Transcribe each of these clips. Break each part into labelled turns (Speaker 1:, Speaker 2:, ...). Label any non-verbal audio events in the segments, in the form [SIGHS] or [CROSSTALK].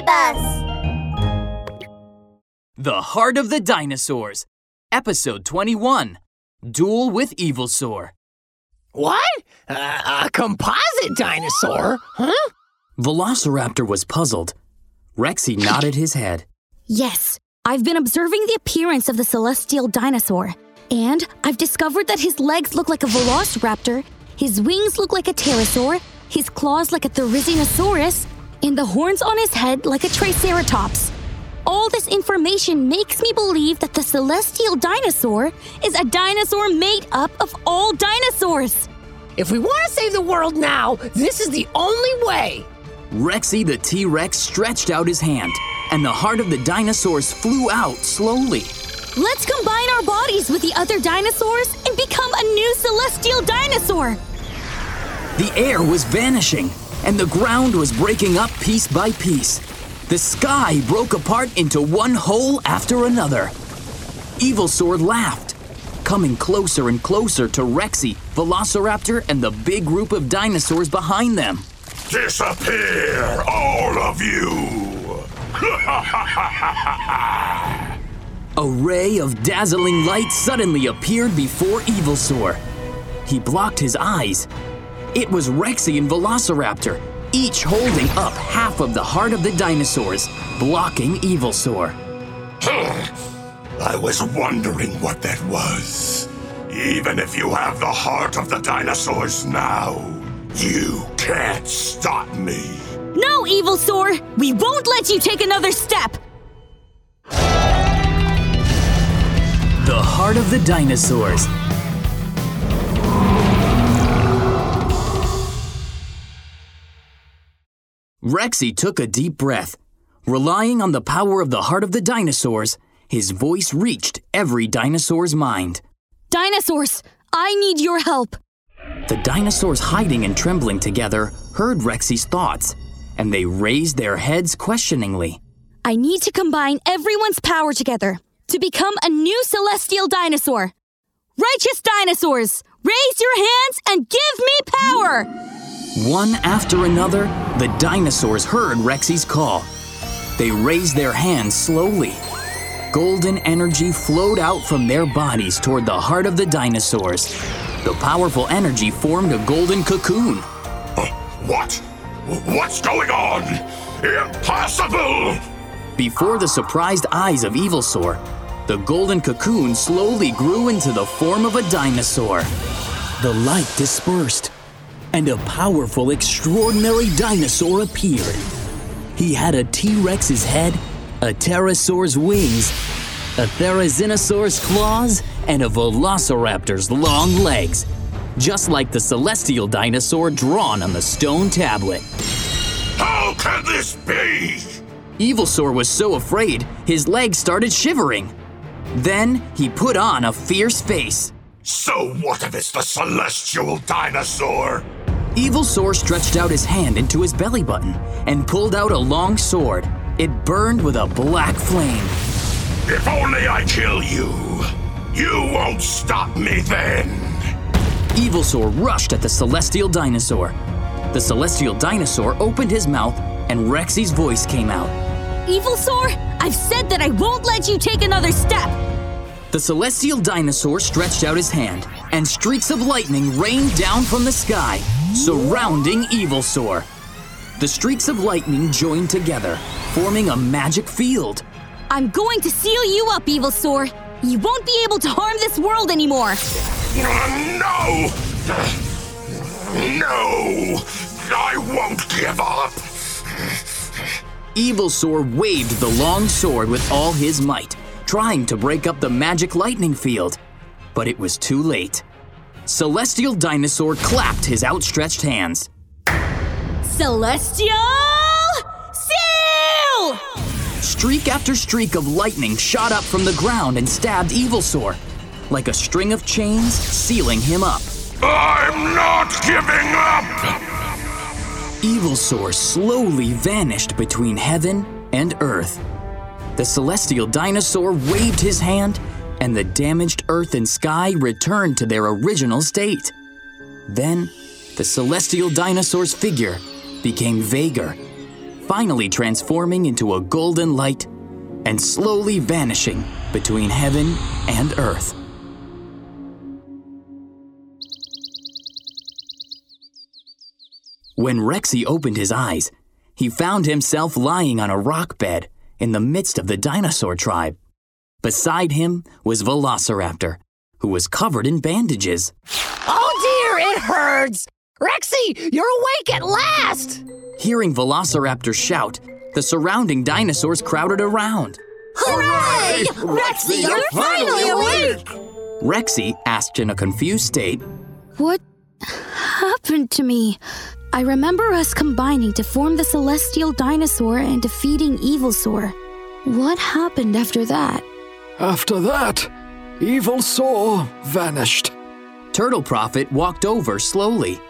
Speaker 1: Erebus!
Speaker 2: The Heart of the Dinosaurs, Episode 21 Duel with Evilsaur.
Speaker 3: What? Uh, a composite dinosaur? Huh?
Speaker 2: Velociraptor was puzzled. Rexy nodded his head.
Speaker 4: Yes, I've been observing the appearance of the celestial dinosaur, and I've discovered that his legs look like a velociraptor, his wings look like a pterosaur, his claws like a therizinosaurus, and the horns on his head like a triceratops. All this information makes me believe that the celestial dinosaur is a dinosaur made up of all dinosaurs.
Speaker 3: If we want to save the world now, this is the only way.
Speaker 2: Rexy the T Rex stretched out his hand, and the heart of the dinosaurs flew out slowly.
Speaker 4: Let's combine our bodies with the other dinosaurs and become a new celestial dinosaur.
Speaker 2: The air was vanishing, and the ground was breaking up piece by piece. The sky broke apart into one hole after another. Evilsaur laughed, coming closer and closer to Rexy, Velociraptor, and the big group of dinosaurs behind them.
Speaker 5: Disappear, all of you! [LAUGHS]
Speaker 2: A ray of dazzling light suddenly appeared before Evil Evilsaur. He blocked his eyes. It was Rexy and Velociraptor, each holding up half of the heart of the dinosaurs, blocking Evilsaur. [SIGHS]
Speaker 5: I was wondering what that was. Even if you have the heart of the dinosaurs now, you can't stop me.
Speaker 4: No, Evilsaur! We won't let you take another step!
Speaker 2: The heart of the dinosaurs. Rexy took a deep breath. Relying on the power of the heart of the dinosaurs, his voice reached every dinosaur's mind.
Speaker 4: Dinosaurs, I need your help.
Speaker 2: The dinosaurs hiding and trembling together heard Rexy's thoughts, and they raised their heads questioningly.
Speaker 4: I need to combine everyone's power together to become a new celestial dinosaur. Righteous dinosaurs, raise your hands and give me power!
Speaker 2: One after another, the dinosaurs heard Rexy's call. They raised their hands slowly. Golden energy flowed out from their bodies toward the heart of the dinosaurs. The powerful energy formed a golden cocoon.
Speaker 5: Uh, what? What's going on? Impossible!
Speaker 2: Before the surprised eyes of Evilsaur, the golden cocoon slowly grew into the form of a dinosaur. The light dispersed, and a powerful, extraordinary dinosaur appeared. He had a T Rex's head, a pterosaur's wings, a therizinosaur's claws, and a velociraptor's long legs, just like the celestial dinosaur drawn on the stone tablet.
Speaker 5: How can this be?
Speaker 2: Evilsaur was so afraid, his legs started shivering. Then he put on a fierce face.
Speaker 5: So what if it's the celestial dinosaur?
Speaker 2: Evilsaur stretched out his hand into his belly button and pulled out a long sword. It burned with a black flame.
Speaker 5: If only I kill you, you won't stop me then.
Speaker 2: Evilsaur rushed at the celestial dinosaur. The celestial dinosaur opened his mouth and Rexy's voice came out.
Speaker 4: Evilsaur, I've said that I won't let you take another step.
Speaker 2: The celestial dinosaur stretched out his hand, and streaks of lightning rained down from the sky, surrounding Evilsaur. The streaks of lightning joined together, forming a magic field.
Speaker 4: I'm going to seal you up, Evilsaur. You won't be able to harm this world anymore.
Speaker 5: No! No! I won't give up!
Speaker 2: Evilsaur waved the long sword with all his might, trying to break up the magic lightning field. But it was too late. Celestial Dinosaur clapped his outstretched hands.
Speaker 4: Celestial Seal!
Speaker 2: Streak after streak of lightning shot up from the ground and stabbed Evilsaur, like a string of chains sealing him up.
Speaker 5: I'm not giving up!
Speaker 2: Evilsaur slowly vanished between heaven and earth. The celestial dinosaur waved his hand, and the damaged earth and sky returned to their original state. Then, the celestial dinosaur's figure became vaguer, finally transforming into a golden light and slowly vanishing between heaven and earth. When Rexy opened his eyes, he found himself lying on a rock bed in the midst of the dinosaur tribe. Beside him was Velociraptor, who was covered in bandages.
Speaker 3: Oh dear, it hurts! Rexy, you're awake at last!
Speaker 2: Hearing Velociraptor shout, the surrounding dinosaurs crowded around.
Speaker 4: Hooray! Rexy, you're finally awake!
Speaker 2: Rexy asked in a confused state,
Speaker 4: What happened to me? I remember us combining to form the Celestial Dinosaur and defeating Evilsaur. What happened after that?
Speaker 1: After that, Evilsaur vanished.
Speaker 2: Turtle Prophet walked over slowly.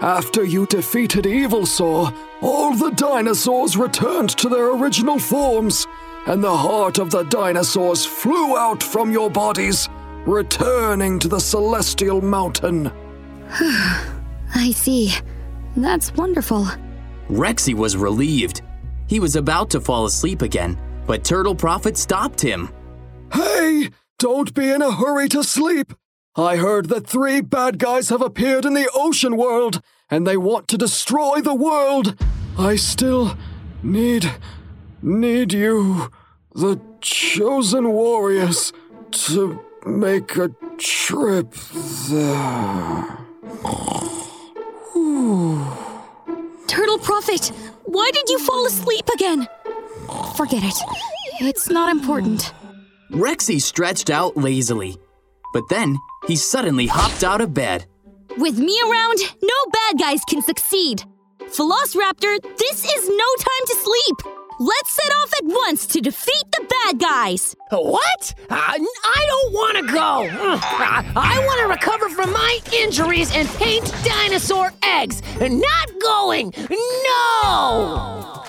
Speaker 1: After you defeated Evilsaur, all the dinosaurs returned to their original forms, and the heart of the dinosaurs flew out from your bodies, returning to the Celestial Mountain.
Speaker 4: I see. That's wonderful.
Speaker 2: Rexy was relieved. He was about to fall asleep again, but Turtle Prophet stopped him.
Speaker 1: Hey, don't be in a hurry to sleep. I heard that three bad guys have appeared in the ocean world, and they want to destroy the world. I still need. need you, the chosen warriors, to make a trip there.
Speaker 4: Turtle Prophet, why did you fall asleep again? Forget it. It's not important.
Speaker 2: Rexy stretched out lazily, but then he suddenly hopped out of bed.
Speaker 4: With me around, no bad guys can succeed. Velociraptor, this is no time to sleep. Let's set off at once to defeat the bad guys.
Speaker 3: What? Uh, I don't want to go. Mm, I, I want to recover from my injuries and paint dinosaur eggs. Not going. No!